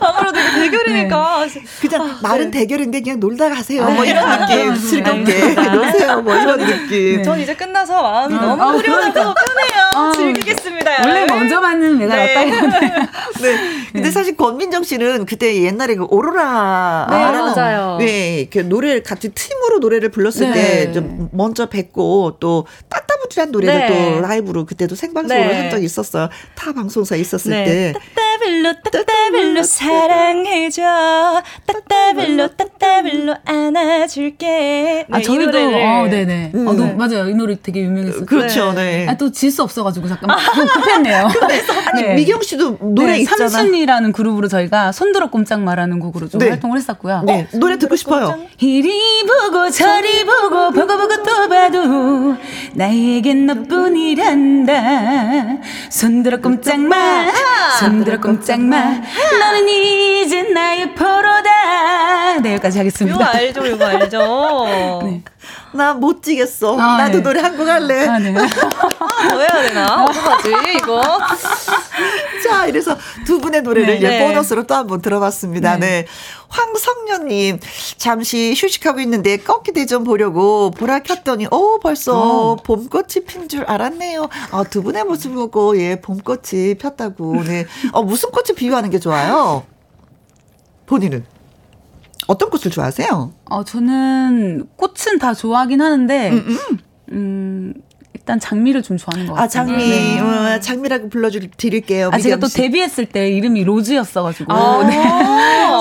아무래도 이게 대결이니까. 그냥 아, 말은 네. 대결인데 그냥 놀다 가세요. 아, 뭐 이런 아, 느낌. 그런 즐겁게. 노세요. 뭐 이런 느낌. 네. 전 이제 끝나서 마음이 아, 너무 아, 후련하고 그러니까. 편해요. 아, 즐기겠습니다. 원래 여러분. 먼저 네. 낫다고 하네. 네. 근데 사실 권민정 씨는 그때 옛날에 그 오로라 네, 라는 맞아요. 네, 그 노래를 같이 팀으로 노래를 불렀을 네. 때좀 먼저 뵙고 또 따따부지한 노래를 네. 또 라이브로 그때도 생방송으로 네. 한 적이 있었어요. 타 방송사에 있었을 네. 때. 따따블로 따따블로 사랑해줘 따따블로 따따블로 안아줄게 아 네, 이 저희도 어 네네. 음. 어, 너무, 맞아요. 이 노래 되게 유명했어요. 그렇죠. 네. 아, 또 질 수 없어가지고 잠깐 좀 급했네요. 아니 네. 미경 씨도 노래 네, 있잖아. 삼순이라는 그룹으로 저희가 손들어 꼼짝마라는 곡으로 좀 네. 활동을 했었고요. 네, 노래 듣고 싶어요. 이리 보고 저리 보고 보고 보고 또 봐도 나에겐 너뿐이란 다 손들어 꼼짝마 손들어 꼼짝마. 너는 이제 나의 포로다. 네 여기까지 이거 하겠습니다. 알죠 이거 알죠. 네. 나 못 지겠어. 아, 나도 네. 노래 한 곡 할래. 아, 네. 뭐 해야 되나? 어떡하지 이거 자, 이래서 두 분의 노래를 네. 이제 네. 보너스로 또 한번 들어봤습니다. 네. 네. 황성년님, 잠시 휴식하고 있는데 꺾기 대전 보려고 보라 켰더니, 오, 벌써 어. 봄꽃이 핀 줄 알았네요. 아, 두 분의 모습 보고, 예, 봄꽃이 폈다고. 네. 어, 무슨 꽃을 비유하는 게 좋아요? 본인은? 어떤 꽃을 좋아하세요? 어, 저는 꽃은 다 좋아하긴 하는데 음, 일단 장미를 좀 좋아하는 것 같아요 아, 장미, 네. 어, 장미라고 불러드릴게요. 아, 제가 또. 데뷔했을 때 이름이 로즈였어가지고 아. 네.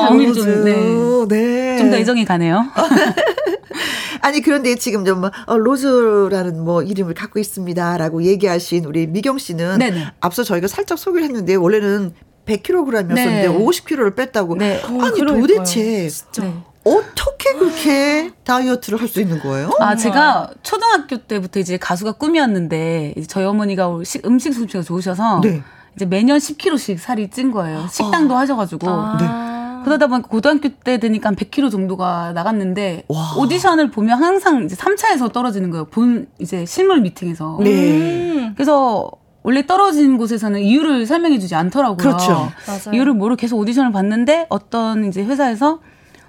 장미를 좀, rose. 네. 네. 좀 더 애정이 가네요. 아니 그런데 지금 좀 어, rose라는 뭐 이름을 갖고 있습니다라고 얘기하신 우리 미경 씨는 네네. 앞서 저희가 살짝 소개를 했는데 원래는 100kg이었는데 네. 50kg를 뺐다고. 네. 아니 그러니까요. 도대체 네. 어떻게 그렇게 다이어트를 할 수 있는 거예요? 아, 제가 초등학교 때부터 이제 가수가 꿈이었는데, 이제 저희 어머니가 식- 음식 솜씨가 좋으셔서, 네. 이제 매년 10kg씩 살이 찐 거예요. 식당도 하셔가지고. 아. 그러다 보니까 고등학교 때 되니까 한 100kg 정도가 나갔는데, 와. 오디션을 보면 항상 이제 3차에서 떨어지는 거예요. 본 이제 실물 미팅에서. 네. 음. 그래서 원래 떨어진 곳에서는 이유를 설명해 주지 않더라고요. 그렇죠. 맞아요. 이유를 모르고 계속 오디션을 봤는데 어떤 이제 회사에서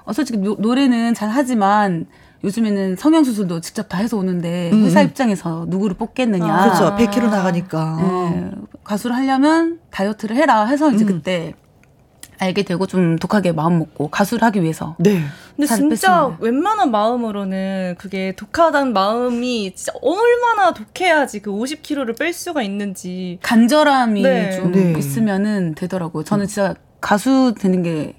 어, 솔직히 노, 노래는 잘 하지만 요즘에는 성형 수술도 직접 다 해서 오는데 회사 입장에서 누구를 뽑겠느냐. 아. 그렇죠. 100kg 나가니까. 네, 가수를 하려면 다이어트를 해라 해서 이제 그때 알게 되고 좀 독하게 마음 먹고 가수를 하기 위해서. 네. 근데 살 진짜 뺐습니다. 웬만한 마음으로는 그게 독하다는 마음이 진짜 얼마나 독해야지 그 50kg를 뺄 수가 있는지. 간절함이 네. 좀 네. 있으면은 되더라고요. 저는 진짜 가수 되는 게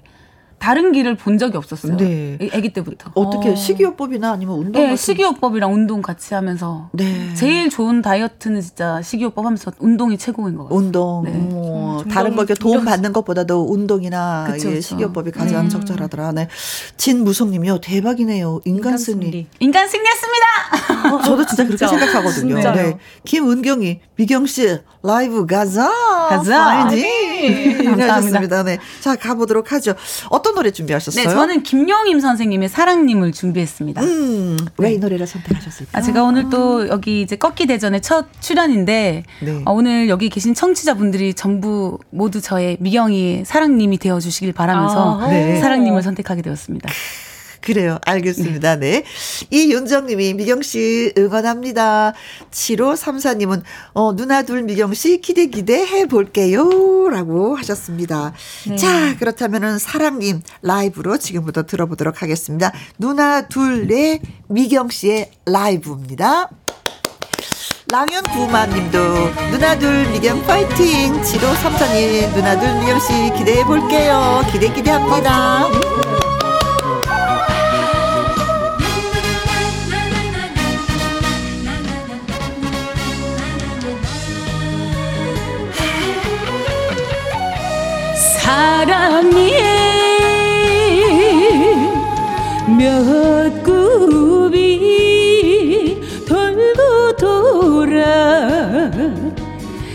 다른 길을 본 적이 없었어요. 네. 애- 아기 때부터. 어떻게 어. 식이요법이나 아니면 운동 네, 같은 식이요법이랑 운동 같이 하면서 네. 제일 좋은 다이어트는 진짜 식이요법 하면서 운동이 최고인 것 같아요. 운동, 네. 어, 음, 다른 운동 거에 도움. 받는 것보다도 운동이나 그쵸, 예, 그쵸. 식이요법이 가장 음. 적절하더라. 네. 진무성님이요, 대박이네요. 인간 승리. 인간 승리했습니다. 어, 저도 진짜 그렇게. 생각하거든요. 진짜요. 네. 김은경이 미경 씨 라이브 가자. 가자. 파이팅. 감사합니다. 하셨습니다. 네. 자, 가보도록 하죠. 어떤 노래 준비하셨어요? 네, 저는 김용임 선생님의 사랑님을 준비했습니다. 음, 왜이 노래를 선택하셨을까? 아, 제가 오늘 또 여기 이제 꺾기 대전의 첫 출연인데 네. 어, 오늘 여기 계신 청취자분들이 전부 모두 저의 미경이 사랑님이 되어 주시길 바라면서 아, 네. 사랑님을 선택하게 되었습니다. 그래요. 알겠습니다. 네. 이윤정님이 미경씨 응원합니다. 7534님은, 어, 누나 둘 미경씨 기대 기대 해 볼게요. 라고 하셨습니다. 네. 자, 그렇다면은 사랑님 라이브로 지금부터 들어보도록 하겠습니다. 누나 둘의 미경씨의 라이브입니다. 랑현 부마님도 누나둘 미경 파이팅 7534님 누나둘 미경씨 기대해 볼게요 기대 기대합니다 사랑이 몇 굽이 돌고 돌아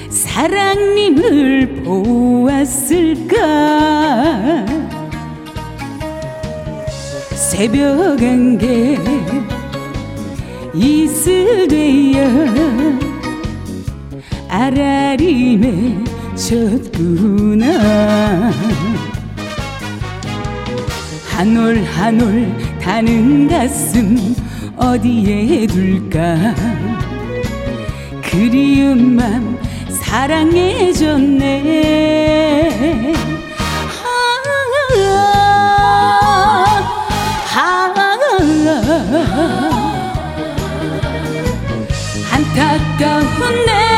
사랑님을 보았을까? 새벽 안개 이슬 되어 아라리에 졌구나. 한올 한올 타는 가슴 어디에 둘까? 그리운 맘 사랑해줬네. 아, 안타까운 내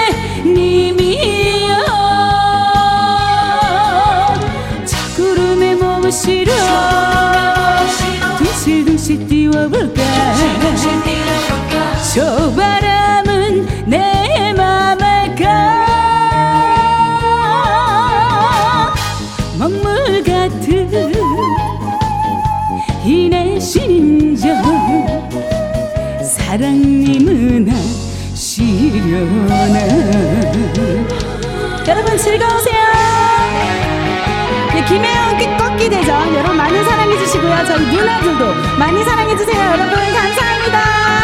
뛰어볼까? 저 바람은 내 맘을 가. 먹물 같은 이내 심정. 사랑님은 아시려나? 여러분 즐거우세요. 네, 김혜영 꺾기 대전 여러분 저희 누나들도 많이 사랑해 주세요. 여러분 감사합니다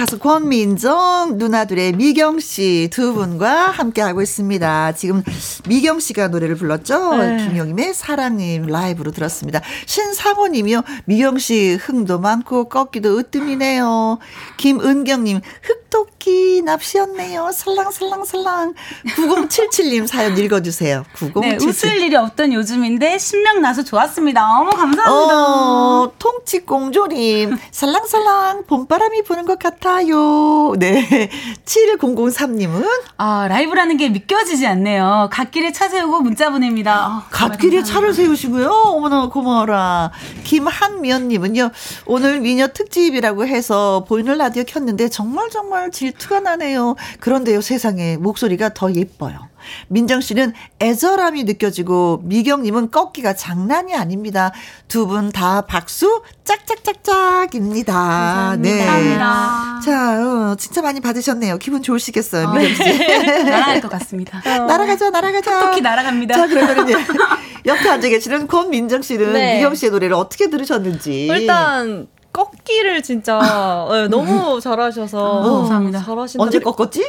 가수 권민정 누나들의 미경 씨 두 분과 함께 하고 있습니다. 지금 미경 씨가 노래를 불렀죠. 네. 김용임의 사랑님 라이브로 들었습니다. 신상호님이요. 미경 씨 흥도 많고 꺾기도 으뜸이네요. 김은경님 흑토 토끼 납시였네요. 살랑살랑살랑. 9077님 사연 읽어주세요. 9077. 네, 웃을 일이 없던 요즘인데 신명 나서 좋았습니다. 어머 감사합니다. 어, 통치공조님, 살랑살랑 봄바람이 부는 것 같아요. 네. 7003님은 아 라이브라는 게 믿겨지지 않네요. 갓길에 차 세우고 문자 보냅니다. 어, 갓길에. 차를 세우시고요. 어머나 고마워라. 김한미연님은요. 오늘 미녀 특집이라고 해서 보이는 라디오 켰는데 정말 정말 질 투가 나네요. 그런데요 세상에 목소리가 더 예뻐요. 민정 씨는 애절함이 느껴지고 미경 님은 꺾기가 장난이 아닙니다. 두 분 다 박수 짝짝짝짝입니다. 네. 감사합니다. 자, 어, 진짜 많이 받으셨네요. 기분 좋으시겠어요, 어, 미경 씨. 날아갈 것 같습니다. 날아가자, 날아가자. 토끼 날아갑니다. 자, 그러면 이제 옆에 앉아 계시는 권민정 씨는 네. 미경 씨의 노래를 어떻게 들으셨는지. 일단 꺾기를 진짜 네, 너무 잘하셔서 어, 감사합니다. 잘하신다. 언제 꺾었지?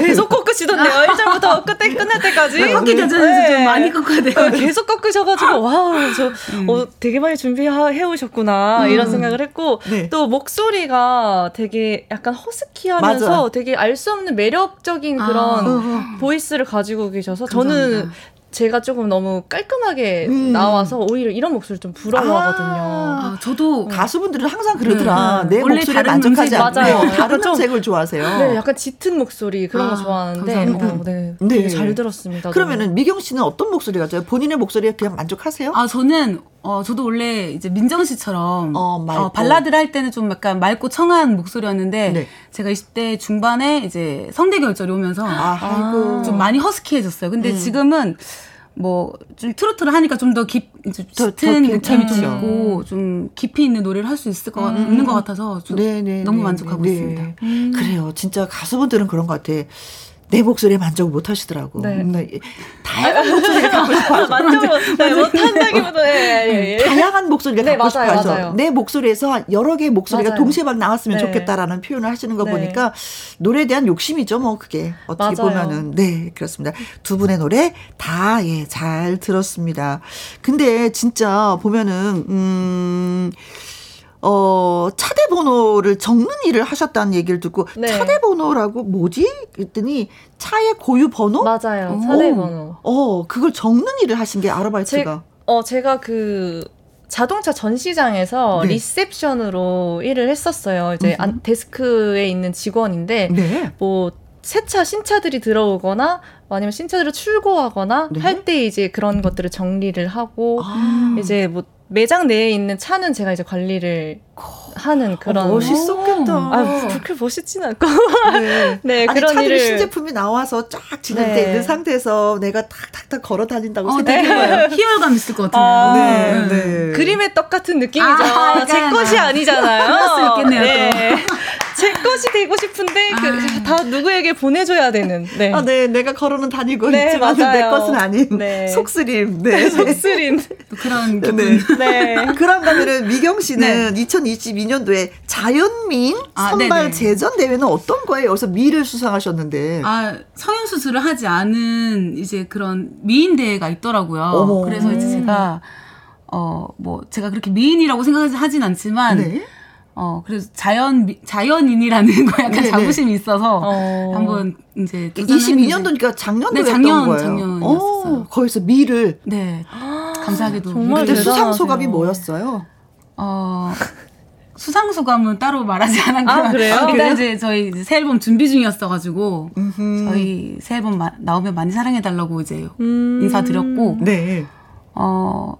계속 꺾으시던데요. 1절부터 끝에 끝날 때까지. 꺾기 대전에서 좀 많이 꺾어야 돼요. 네, 계속 꺾으셔가지고 와우 저 어, 되게 많이 준비해 오셨구나 이런 생각을 했고 네. 또 목소리가 되게 약간 허스키하면서 맞아. 되게 알 수 없는 매력적인 아. 그런 보이스를 가지고 계셔서 저는 감사합니다. 제가 조금 너무 깔끔하게 음. 나와서 오히려 이런 목소리 좀 부러워하거든요. 아, 저도 가수분들은 항상 그러더라. 네. 내 다른 만족하지 않고 맞아요. 다른 좀- 음색을 좋아하세요. 네, 약간 짙은 목소리 그런 아, 거 좋아하는데 감사합니다. 어, 네, 네. 되게 잘 들었습니다. 그러면은 미경 씨는 어떤 목소리가 좋아요? 본인의 목소리에 그냥 만족하세요? 아 저는 어 저도 원래 이제 민정 씨처럼 어, 맑고. 발라드를 할 때는 좀 약간 맑고 청아한 목소리였는데 네. 제가 20대 중반에 이제 성대 결절이 오면서 아, 아이고. 음. 좀 많이 허스키해졌어요. 근데 지금은 뭐 좀 트로트를 하니까 좀 더 깊, 이제 더- 더 짙은 느낌이 좀. 있고 좀 깊이 있는 노래를 할 수 있을 것 같- 있는 것 같아서 좀 네네. 너무 네, 만족하고 네. 있습니다. 그래요. 진짜 가수분들은 그런 것 같아. 내 목소리에 만족을 못 하시더라고. 네. 음, 다양한 목소리를 갖고 싶어 하죠. 만족을 네, 못 한다기보다 예, 예, 예. 다양한 목소리가 네, 갖고 싶어 맞아요, 하죠. 맞아요. 내 목소리에서 여러 개의 목소리가 맞아요. 동시에 막 나왔으면 네. 좋겠다라는 표현을 하시는 거 네. 보니까 노래에 대한 욕심이죠, 뭐 그게 어떻게 맞아요. 보면은 네 그렇습니다. 두 분의 노래 다 예 잘 들었습니다. 근데 진짜 보면은 음. 어, 차대 번호를 적는 일을 하셨다는 얘기를 듣고, 네. 차대 번호라고 뭐지? 그랬더니, 차의 고유 번호? 맞아요. 오. 차대 번호. 어, 그걸 적는 일을 하신 게 제, 아르바이트가. 어, 제가 그 자동차 전시장에서 네. 리셉션으로 일을 했었어요. 이제 안- 데스크에 있는 직원인데 네. 뭐 새차 신차들이 들어오거나 아니면 신차들을 출고하거나 네. 할때 이제 그런 것들을 정리를 하고 아. 이제 뭐 매장 내에 있는 차는 제가 이제 관리를 하는 그런 어, 멋있었겠다. 아, 그렇게 멋있진 않고 네. 네 아니, 그런 차들이 일을 신제품이 나와서 쫙 진행돼 네. 있는 상태에서 내가 탁탁탁 걸어 다닌다고 어, 생각해 봐요. 희열감 있을 것 같은데요. 아, 네, 음. 네. 그림의 떡 같은 느낌이죠. 아, 제 것이 아. 아니잖아요. 그럴 수 있겠네요, 제 것이 되고 싶은데 그, 아. 다 누구에게 보내줘야 되는. 네. 아, 네, 내가 걸어는 다니고 네, 있지만 내 맞아요. 것은 아닌 네. 속쓰림. 네. 속쓰린. 또 그런 기분. 네. 네. 그런다면은 미경 씨는 2022년도에 자연민 아, 선발 네네. 제전 대회는 어떤 거예요? 여기서 미를 수상하셨는데. 아, 성형 수술을 하지 않은 이제 그런 미인 대회가 있더라고요. 어머. 그래서 이제 제가 어, 뭐 제가 그렇게 미인이라고 생각하진 않지만 네. 어, 그래서 자연 미- 자연인이라는 거 약간 네네. 자부심이 있어서 어. 한번 이제 도전을 했는데 22년도니까 작년도에 네, 작년, 거예요. 작년이었어요. 어, 거기서 미를. 네. 감사하게도 정말 그때 수상 소감이. 뭐였어요? 어, 수상 소감은 따로 말하지 않았고요. 아, 그래요? 일단 그래요? 이제 저희 이제 새 앨범 준비 중이었어가지고 음흠. 저희 새 앨범 마- 나오면 많이 사랑해달라고 이제 음. 인사드렸고 네. 어,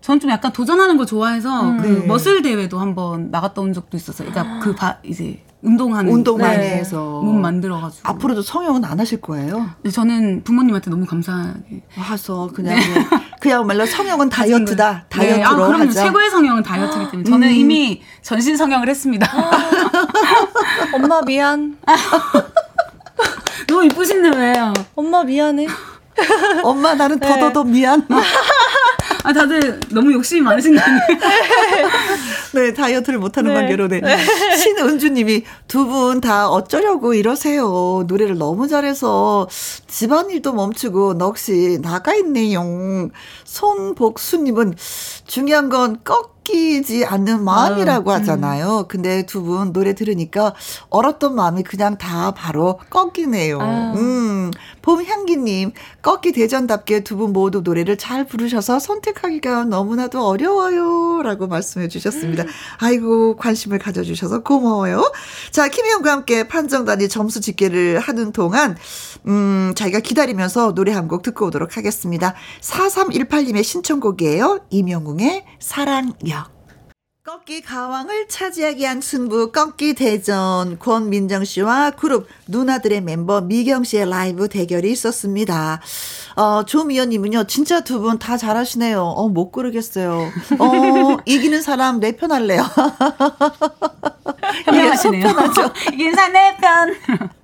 전좀 약간 도전하는 거 좋아해서 그 네. 머슬 대회도 한번 나갔다 온 적도 있었어요. 그러니까 그 바, 이제 운동하는 운동 네. 많이 해서. 몸 만들어가지고. 앞으로도 성형은 안 하실 거예요? 근데 저는 부모님한테 너무 감사하게. 와서 그냥 뭐 그야말로 성형은 다이어트다. 다이어트로 네, 아, 그럼요. 하자. 최고의 성형은 다이어트이기 때문에 저는 음. 이미 전신 성형을 했습니다. 엄마 미안. 너무 이쁘신데 왜요? 엄마 미안해. 엄마 나는 네. 더더더 미안. 아, 다들 너무 욕심이 많으신 거 아니에요? 네, 다이어트를 못하는 네. 관계로, 네. 신은주님이 두 분 다 어쩌려고 이러세요. 노래를 너무 잘해서 집안일도 멈추고 넋이 나가 있네요. 손복수님은 중요한 건 꺾 이지 않는 마음이라고 하잖아요. 근데 두 분 노래 들으니까 얼었던 마음이 그냥 다 바로 꺾이네요. 아유. 음, 봄향기님, 꺾기 대전답게 두 분 모두 노래를 잘 부르셔서 선택하기가 너무나도 어려워요. 라고 말씀해 주셨습니다. 아이고, 관심을 가져주셔서 고마워요. 자, 김희영과 함께 판정단이 점수 집계를 하는 동안, 음, 저희가 기다리면서 노래 한 곡 듣고 오도록 하겠습니다. 4318님의 신청곡이에요. 이명웅의 사랑역. 꺾기 가왕을 차지하기 위한 승부 꺾기 대전 권민정 씨와 그룹 누나들의 멤버 미경 씨의 라이브 대결이 있었습니다. 어, 조미연님은요, 진짜 두 분 다 잘하시네요. 어, 못 고르겠어요. 어, 이기는 사람 내 편 할래요. 현명하시네요. 이긴 사내 편.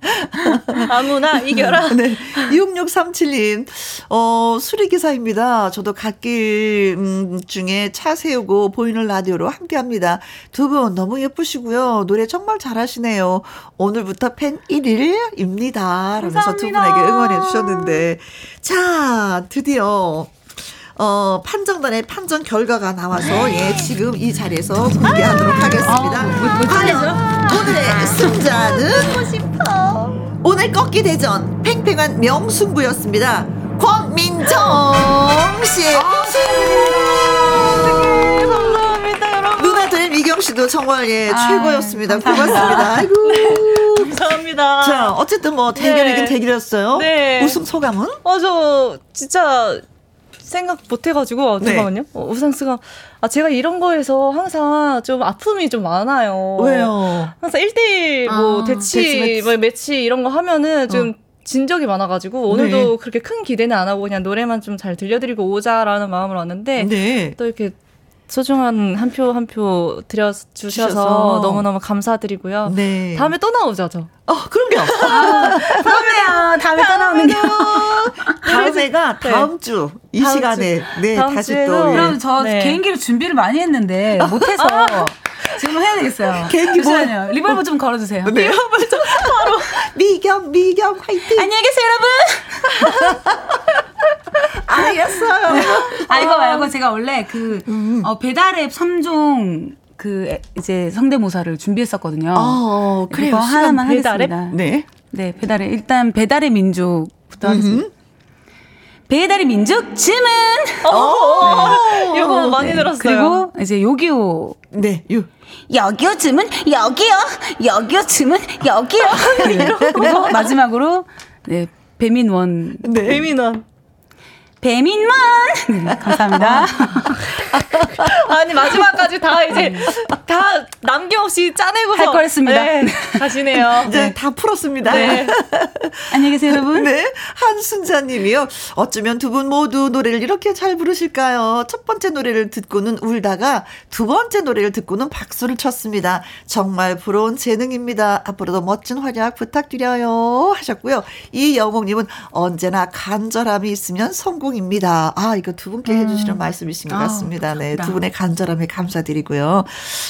아무나 이겨라. 네. 6637님, 어, 수리기사입니다. 저도 갓길, 음, 중에 차 세우고 보이는 라디오로 함께 합니다. 두 분 너무 예쁘시고요. 노래 정말 잘하시네요. 오늘부터 팬 1일입니다. 라면서 두 분에게 응원해 주셨는데. 자, 드디어. 어, 판정단의 판정 결과가 나와서, 예, 지금 이 자리에서 공개하도록 하겠습니다. 과연 오늘의 승자는 오늘 꺾기 대전 팽팽한 명승부였습니다. 권민정 씨. 감 미경 씨도 정말 예 아, 최고였습니다. 감사합니다. 고맙습니다. 아이고. 감사합니다. 자, 어쨌든 뭐 대결이긴 네. 대결이었어요. 네. 우승 소감은? 어, 저 진짜 생각 못 해가지고, 네. 잠깐만요. 어, 우상스가, 아, 제가 이런 거에서 항상 좀 아픔이 좀 많아요. 왜요? 항상 1대1 뭐 아, 대치, 대치, 매치. 뭐 매치 이런 거 하면은 좀진 적이 많아가지고 오늘도 네. 그렇게 큰 기대는 안 하고 그냥 노래만 좀 잘 들려드리고 오자라는 마음으로 왔는데 네. 또 이렇게 소중한 한 표 한 표 드려주셔서 주셔서. 너무 너무 감사드리고요. 네. 다음에 또 나오죠, 저. 어, 그럼요. 그러네요. 다음에 또 나오는 게. 다음에가 네. 다음 주 이 시간에 네, 다음 다시 또 예. 그럼 저 네. 개인기로 준비를 많이 했는데 못해서 지금 해야 되겠어요. 개인기 뭐- 잠시만요. reverb 좀 걸어주세요. 네. 바로 미경 미경 화이팅. 안녕히 계세요, 여러분. 알겠어요. 아 이거 말고 제가 원래 그 어, 배달앱 3종 그 에- 이제 성대모사를 준비했었거든요. 어, 그래요. 이거 시간 하나만 배달앱? 하겠습니다. 네. 네, 배달의 일단 배달의 민족부터 하겠습니다. 배달의 민족 주문. 이거 많이 들었어요. 그리고 이제 요기요 네. 유. 여기요 주문 여기요 여기요 주문 여기요. 그리고 마지막으로 네 배민원 네. 배민원. 배민원 네, 감사합니다. 아니 마지막까지 다 이제 다 남김없이 짜내고서 할 거였습니다. 네, 가시네요. 이제 다 풀었습니다. 네. 안녕히 계세요 여러분. 네, 한순자님이요. 어쩌면 두 분 모두 노래를 이렇게 잘 부르실까요? 첫 번째 노래를 듣고는 울다가 두 번째 노래를 듣고는 박수를 쳤습니다. 정말 부러운 재능입니다. 앞으로도 멋진 활약 부탁드려요. 하셨고요. 이 영웅님은 언제나 간절함이 있으면 성공 입니다. 아, 이거 두 분께 해주시는 말씀이신 것 아, 같습니다. 네, 감사합니다. 두 분의 간절함에 감사드리고요.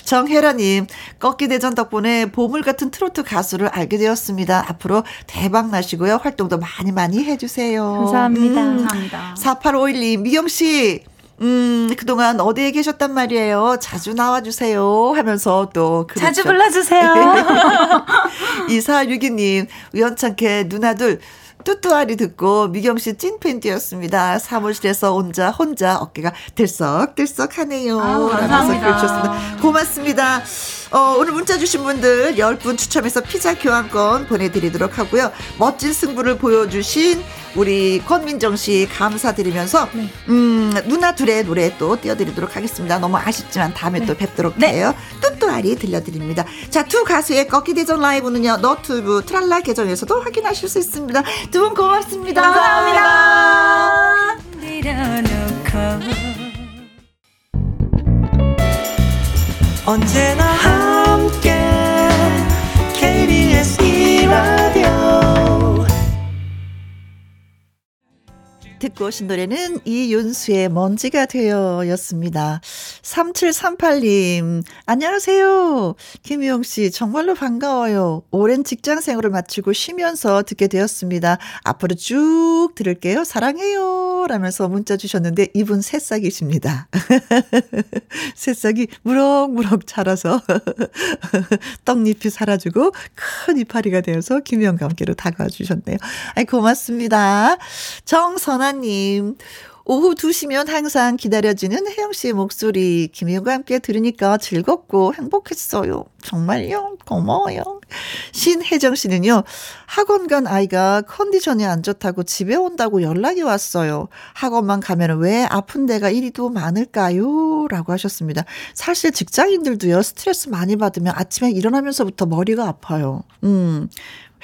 정혜라님, 꺾기 대전 덕분에 보물 같은 트로트 가수를 알게 되었습니다. 앞으로 대박 나시고요. 활동도 많이 많이 해주세요. 감사합니다. 음, 감사합니다. 4851님, 미경씨, 음, 그동안 어디에 계셨단 말이에요. 자주 나와주세요. 하면서 또. 그렇죠. 자주 불러주세요. 2462님, 우연찮게 누나들, 뚜뚜아리 듣고 미경 씨 찐팬이었습니다. 사무실에서 혼자 혼자 어깨가 들썩들썩 하네요. 아우, 라면서 감사합니다. 고맙습니다. 어, 오늘 문자 주신 분들 10분 추첨해서 피자 교환권 보내드리도록 하고요. 멋진 승부를 보여주신 우리 권민정 씨 감사드리면서 음, 누나 둘의 노래 또 띄워드리도록 하겠습니다. 너무 아쉽지만 다음에 또 뵙도록 해요. 뚜뚜아리 들려드립니다. 자, 두 가수의 꺾기 대전 라이브는요. 너튜브 트랄라 계정에서도 확인하실 수 있습니다. 두 분 고맙습니다. 감사합니다. 언제나 함께 KBS 이라디오 듣고 오신 노래는 이윤수의 먼지가 되어 였습니다. 3738님, 안녕하세요. 김희영 씨, 정말로 반가워요. 오랜 직장 생활을 마치고 쉬면서 듣게 되었습니다. 앞으로 쭉 들을게요. 사랑해요. 라면서 문자 주셨는데, 이분 새싹이십니다. 새싹이 무럭무럭 자라서 떡잎이 사라지고 큰 이파리가 되어서 김희영과 함께로 다가와 주셨네요. 아이, 고맙습니다. 정선아 님, 오후 2시면 항상 기다려지는 혜영 씨의 목소리, 김희영과 함께 들으니까 즐겁고 행복했어요. 정말요? 고마워요. 신혜정 씨는요, 학원 간 아이가 컨디션이 안 좋다고 집에 온다고 연락이 왔어요. 학원만 가면 왜 아픈 데가 이리도 많을까요? 라고 하셨습니다. 사실 직장인들도요, 스트레스 많이 받으면 아침에 일어나면서부터 머리가 아파요. 음.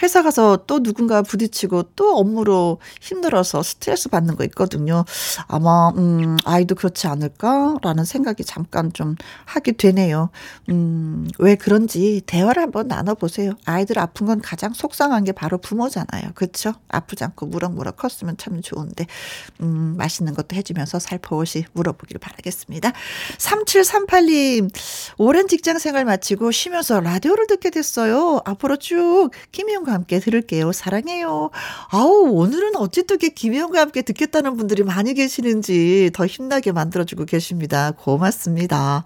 회사 가서 또 누군가 부딪히고 또 업무로 힘들어서 스트레스 받는 거 있거든요. 아마, 음, 아이도 그렇지 않을까라는 생각이 잠깐 좀 하게 되네요. 음, 왜 그런지 대화를 한번 나눠 보세요. 아이들 아픈 건 가장 속상한 게 바로 부모잖아요. 그렇죠? 아프지 않고 무럭무럭 컸으면 참 좋은데, 음, 맛있는 것도 해 주면서 살포시 물어보길 바라겠습니다. 3738님, 오랜 직장 생활 마치고 쉬면서 라디오를 듣게 됐어요. 앞으로 쭉 김 희영과 함께 들을게요. 사랑해요. 아우, 오늘은 어찌떻게 김희영과 함께 듣겠다는 분들이 많이 계시는지 더 힘나게 만들어주고 계십니다. 고맙습니다.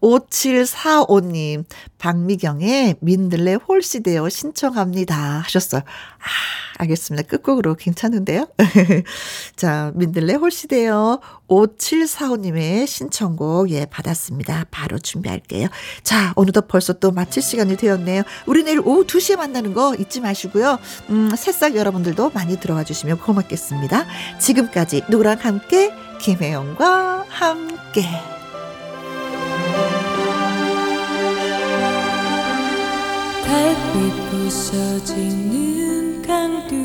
5745님, 박미경의 민들레 홀시되어 신청합니다. 하셨어요. 아, 알겠습니다. 끝곡으로 괜찮은데요? 자, 민들레 홀시되어 5745님의 신청곡, 예, 받았습니다. 바로 준비할게요. 자, 어느덧 벌써 또 마칠 시간이 되었네요. 우리 내일 오후 2시에 만나는 거 잊지 마시고요. 음, 새싹 여러분들도 많이 들어와 주시면 고맙겠습니다. 지금까지 누구랑 함께, 김혜영과 함께. 달빛 부서지는 강둑에 올